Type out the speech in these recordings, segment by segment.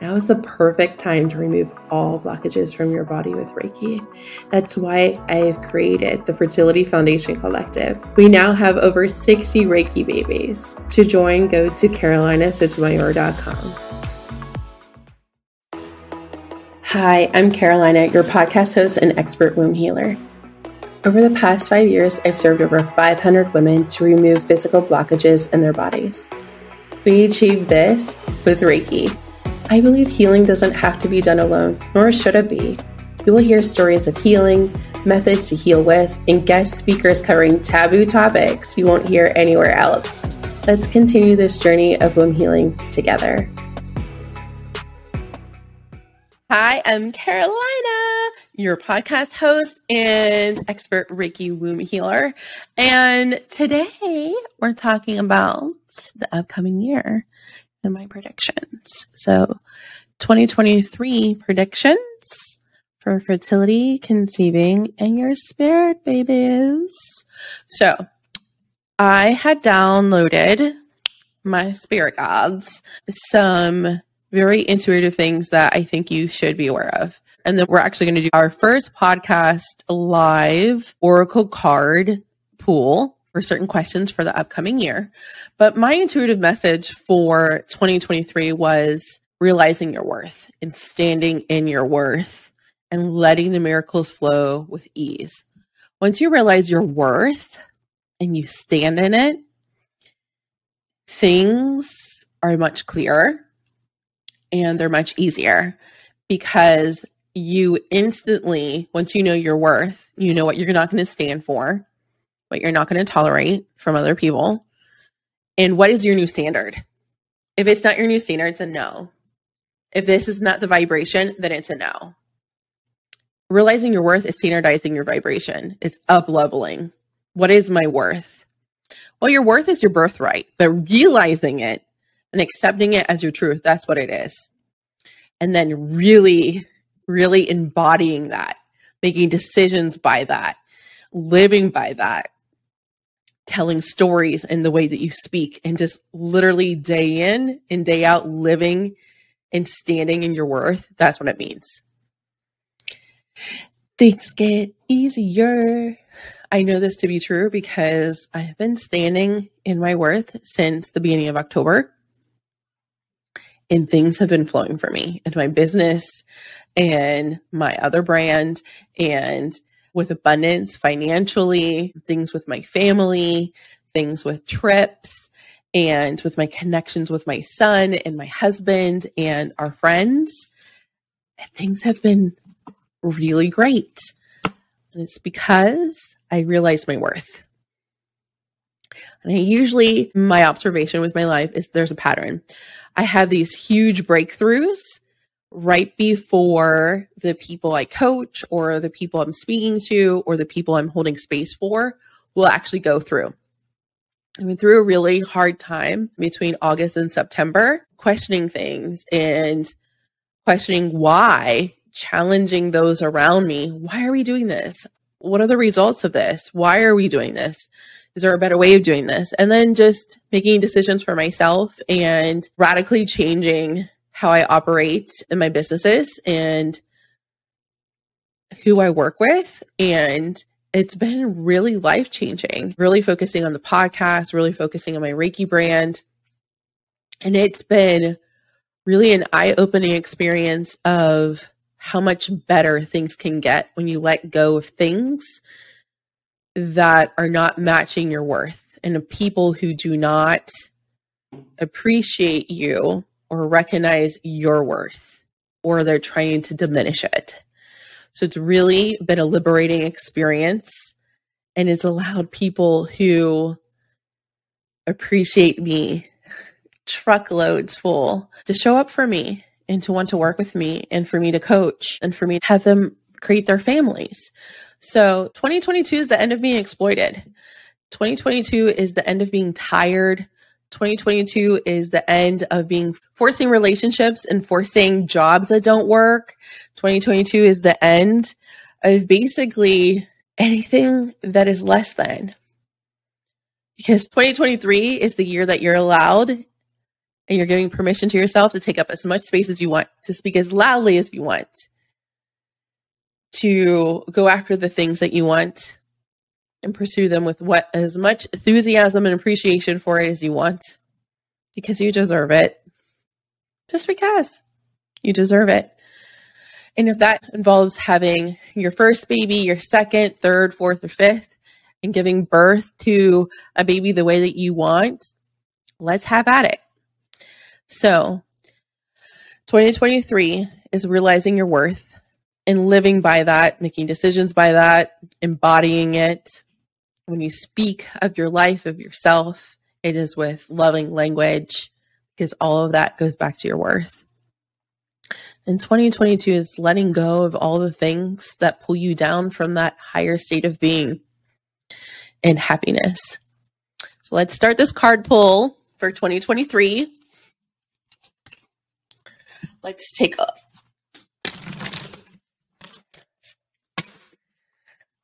Now is the perfect time to remove all blockages from your body with Reiki. That's why I have created the Fertility Foundation Collective. We now have over 60 Reiki babies. To join, go to carolinasotomayor.com. Hi, I'm Carolina, your podcast host and expert womb healer. Over the past five years, I've served over 500 women to remove physical blockages in their bodies. We achieve this with Reiki I believe healing doesn't have to be done alone, nor should it be. You will hear stories of healing, methods to heal with, and guest speakers covering taboo topics you won't hear anywhere else. Let's continue this journey of womb healing together. Hi, I'm Carolina, your podcast host and expert Reiki womb healer. And today we're talking about the upcoming year and my predictions. So, 2023 predictions for fertility, conceiving, and your spirit babies. So, I had downloaded my spirit gods some very intuitive things that I think you should be aware of. And then we're actually going to do our first podcast live oracle card pull for certain questions for the upcoming year. But my intuitive message for 2023 was realizing your worth and standing in your worth and letting the miracles flow with ease. Once you realize your worth and you stand in it, things are much clearer and they're much easier because you instantly, once you know your worth, you know what you're not going to stand for, what you're not going to tolerate from other people, and what is your new standard. If it's not your new standard, it's a no. If this is not the vibration, then it's a no. Realizing your worth is standardizing your vibration. It's up leveling. What is my worth? Well, your worth is your birthright, but realizing it and accepting it as your truth, that's what it is. And then really, really embodying that, making decisions by that, living by that, telling stories in the way that you speak and just literally day in and day out living and standing in your worth. That's what it means. Things get easier. I know this to be true because I've been standing in my worth since the beginning of October. And things have been flowing for me and my business and my other brand and with abundance financially, things with my family, things with trips, and with my connections with my son and my husband and our friends. Things have been really great. And it's because I realized my worth. And I usually, my observation with my life is there's a pattern. I have these huge breakthroughs right before the people I coach or the people I'm speaking to or the people I'm holding space for will actually go through. I went through a really hard time between August and September, questioning things and questioning why, challenging those around me. Why are we doing this? What are the results of this? Why are we doing this? Is there a better way of doing this? And then just making decisions for myself and radically changing how I operate in my businesses and who I work with. And it's been really life changing, really focusing on the podcast, really focusing on my Reiki brand. And it's been really an eye opening experience of how much better things can get when you let go of things that are not matching your worth and of people who do not appreciate you or recognize your worth or they're trying to diminish it. So it's really been a liberating experience and it's allowed people who appreciate me truckloads full to show up for me and to want to work with me and for me to coach and for me to have them create their families. So 2022 is the end of being exploited. 2022 is the end of being tired, 2022 is the end of being forcing relationships and forcing jobs that don't work. 2022 is the end of basically anything that is less than. Because 2023 is the year that you're allowed and you're giving permission to yourself to take up as much space as you want, to speak as loudly as you want, to go after the things that you want and pursue them with what as much enthusiasm and appreciation for it as you want because you deserve it. Just because you deserve it. And if that involves having your first baby, your second, third, fourth, or fifth, and giving birth to a baby the way that you want, let's have at it. So, 2023 is realizing your worth and living by that, making decisions by that, embodying it. When you speak of your life, of yourself, it is with loving language because all of that goes back to your worth. And 2022 is letting go of all the things that pull you down from that higher state of being and happiness. So let's start this card pull for 2023. Let's take a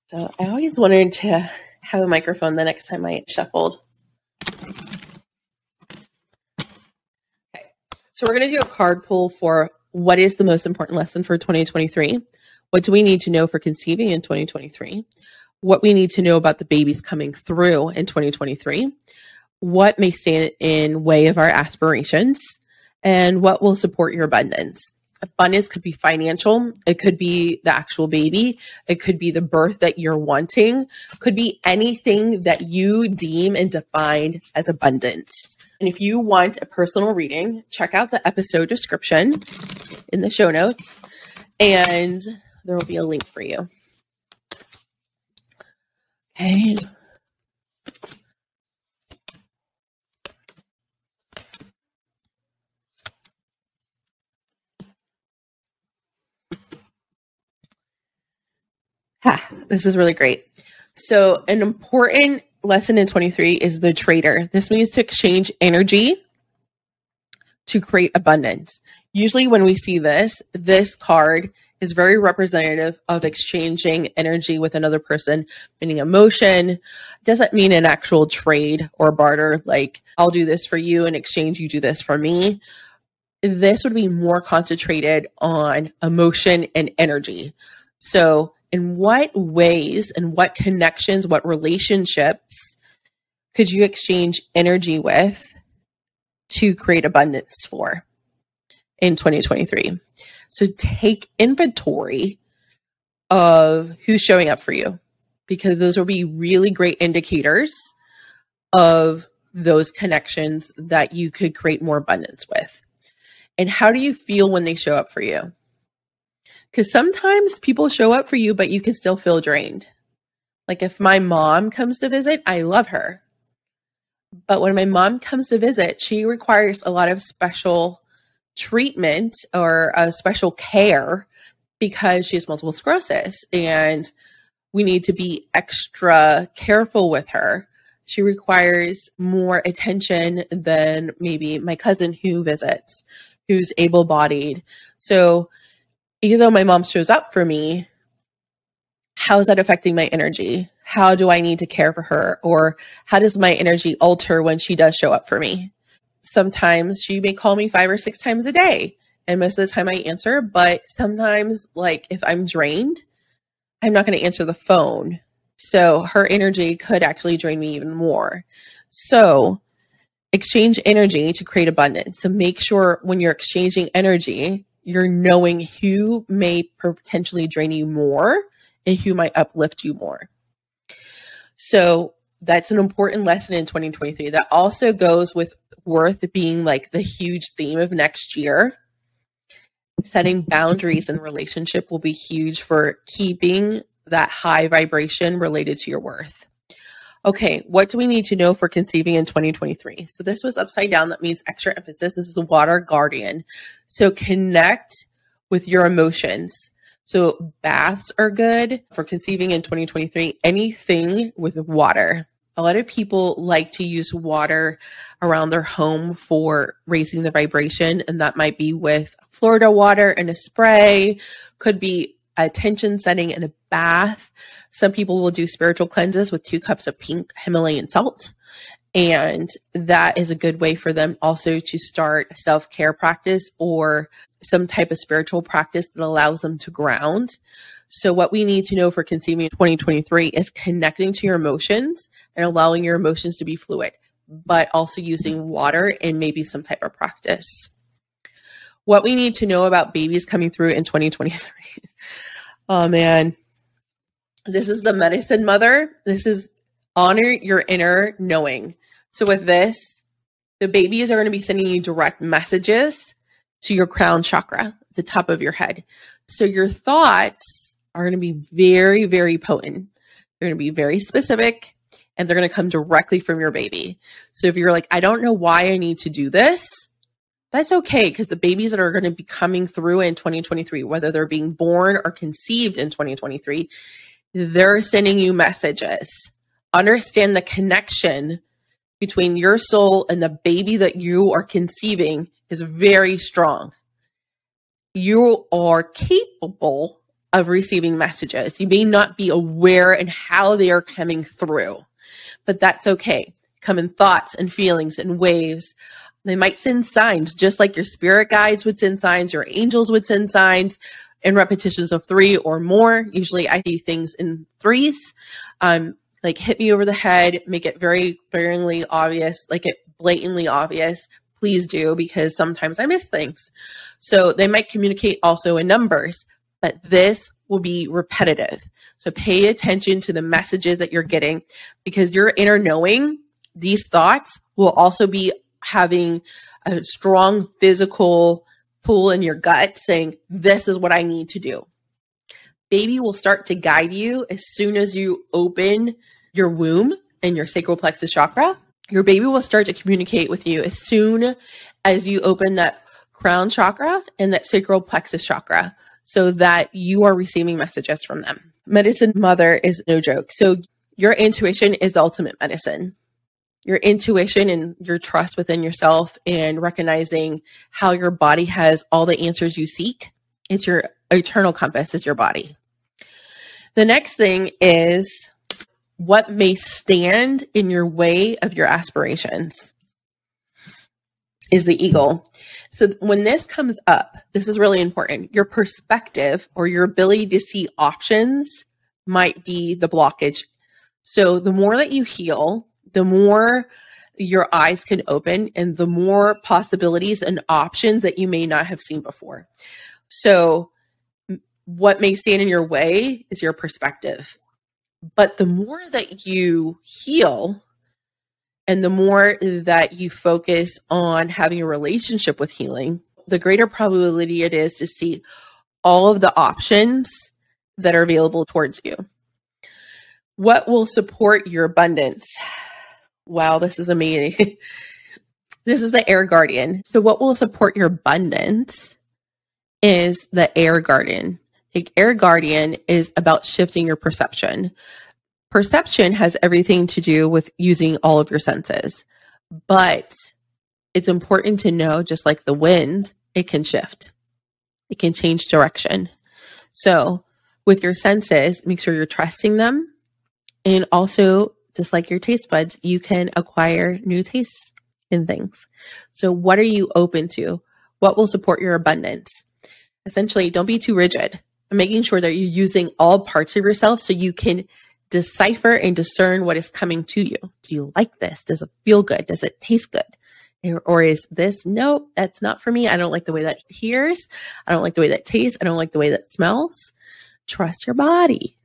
So I always wanted to have a microphone the next time I shuffled. Okay. So we're going to do a card pull for what is the most important lesson for 2023? What do we need to know for conceiving in 2023? What we need to know about the babies coming through in 2023? What may stand in way of our aspirations? And what will support your abundance? Abundance could be financial it could be the actual baby it could be the birth that you're wanting could be anything that you deem and define as abundant. And if you want a personal reading check out the episode description in the show notes and there will be a link for you. Okay Ah, this is really great. So, an important lesson in 23 is the trader. This means to exchange energy to create abundance. Usually, when we see this, this card is very representative of exchanging energy with another person, meaning emotion. Doesn't mean an actual trade or barter, like I'll do this for you in exchange, you do this for me. This would be more concentrated on emotion and energy. So, in what ways and what connections, what relationships could you exchange energy with to create abundance for in 2023? So take inventory of who's showing up for you because those will be really great indicators of those connections that you could create more abundance with. And how do you feel when they show up for you? Because sometimes people show up for you, but you can still feel drained. Like if my mom comes to visit, I love her. But when my mom comes to visit, she requires a lot of special treatment or a special care because she has multiple sclerosis and we need to be extra careful with her. She requires more attention than maybe my cousin who visits, who's able bodied. So even though my mom shows up for me, how is that affecting my energy? How do I need to care for her? Or how does my energy alter when she does show up for me? Sometimes she may call me five or six times a day. And most of the time I answer, but sometimes, like if I'm drained, I'm not going to answer the phone. So her energy could actually drain me even more. So exchange energy to create abundance. So make sure when you're exchanging energy, you're knowing who may potentially drain you more and who might uplift you more. So that's an important lesson in 2023. That also goes with worth being like the huge theme of next year. Setting boundaries in relationship will be huge for keeping that high vibration related to your worth. Okay, what do we need to know for conceiving in 2023? So this was upside down. That means extra emphasis. This is water guardian. So connect with your emotions. So baths are good for conceiving in 2023. Anything with water. A lot of people like to use water around their home for raising the vibration, and that might be with Florida water and a spray, could be a tension setting and a bath. Some people will do spiritual cleanses with two cups of pink Himalayan salt. And that is a good way for them also to start self care practice or some type of spiritual practice that allows them to ground. So, what we need to know for conceiving 2023 is connecting to your emotions and allowing your emotions to be fluid, but also using water and maybe some type of practice. What we need to know about babies coming through in 2023. Oh, man. This is the medicine mother. This is honor your inner knowing. So, with this, the babies are going to be sending you direct messages to your crown chakra, the top of your head. So, your thoughts are going to be very, very potent. They're going to be very specific and they're going to come directly from your baby. So, if you're like, I don't know why I need to do this, that's okay because the babies that are going to be coming through in 2023, whether they're being born or conceived in 2023, they're sending you messages. Understand the connection between your soul and the baby that you are conceiving is very strong. You are capable of receiving messages. You may not be aware and how they are coming through, but that's okay. Come in thoughts and feelings and waves. They might send signs, just like your spirit guides would send signs, your angels would send signs in repetitions of three or more. Usually I see things in threes. Um, like hit me over the head, make it very glaringly obvious, like it blatantly obvious. Please do because sometimes I miss things. So they might communicate also in numbers, but this will be repetitive. So pay attention to the messages that you're getting because your inner knowing, these thoughts will also be having a strong physical pull in your gut saying, This is what I need to do baby will start to guide you as soon as you open your womb and your sacral plexus chakra. Your baby will start to communicate with you as soon as you open that crown chakra and that sacral plexus chakra so that you are receiving messages from them. Medicine mother is no joke. So your intuition is the ultimate medicine. Your intuition and your trust within yourself and recognizing how your body has all the answers you seek. It's your eternal compass is your body. The next thing is what may stand in your way of your aspirations is the eagle. So when this comes up, this is really important. Your perspective or your ability to see options might be the blockage. So the more that you heal, the more your eyes can open and the more possibilities and options that you may not have seen before. So what may stand in your way is your perspective. But the more that you heal and the more that you focus on having a relationship with healing, the greater probability it is to see all of the options that are available towards you. What will support your abundance? Wow, this is amazing. this is the air guardian. So, what will support your abundance is the air guardian. Like Air Guardian is about shifting your perception. Perception has everything to do with using all of your senses, but it's important to know just like the wind, it can shift, it can change direction. So, with your senses, make sure you're trusting them. And also, just like your taste buds, you can acquire new tastes in things. So, what are you open to? What will support your abundance? Essentially, don't be too rigid I'm making sure that you're using all parts of yourself so you can decipher and discern what is coming to you. Do you like this? Does it feel good? Does it taste good? Or is this, no, that's not for me. I don't like the way that hears. I don't like the way that tastes. I don't like the way that smells. Trust your body.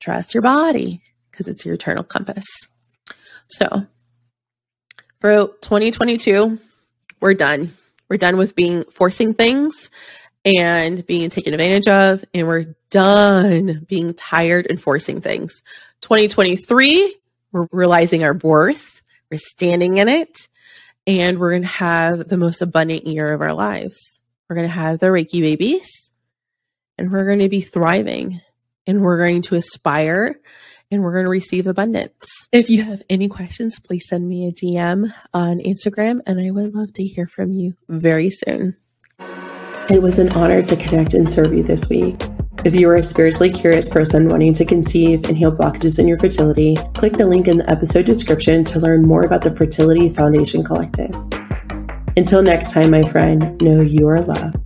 Trust your body because it's your eternal compass. So for 2022, we're done. We're done with being forcing things and being taken advantage of, and we're done being tired and forcing things. 2023, we're realizing our worth, we're standing in it, and we're going to have the most abundant year of our lives. We're going to have the Reiki babies, and we're going to be thriving, and we're going to aspire. And we're going to receive abundance. If you have any questions, please send me a DM on Instagram, and I would love to hear from you very soon. It was an honor to connect and serve you this week. If you are a spiritually curious person wanting to conceive and heal blockages in your fertility, click the link in the episode description to learn more about the Fertility Foundation Collective. Until next time, my friend, know you are loved.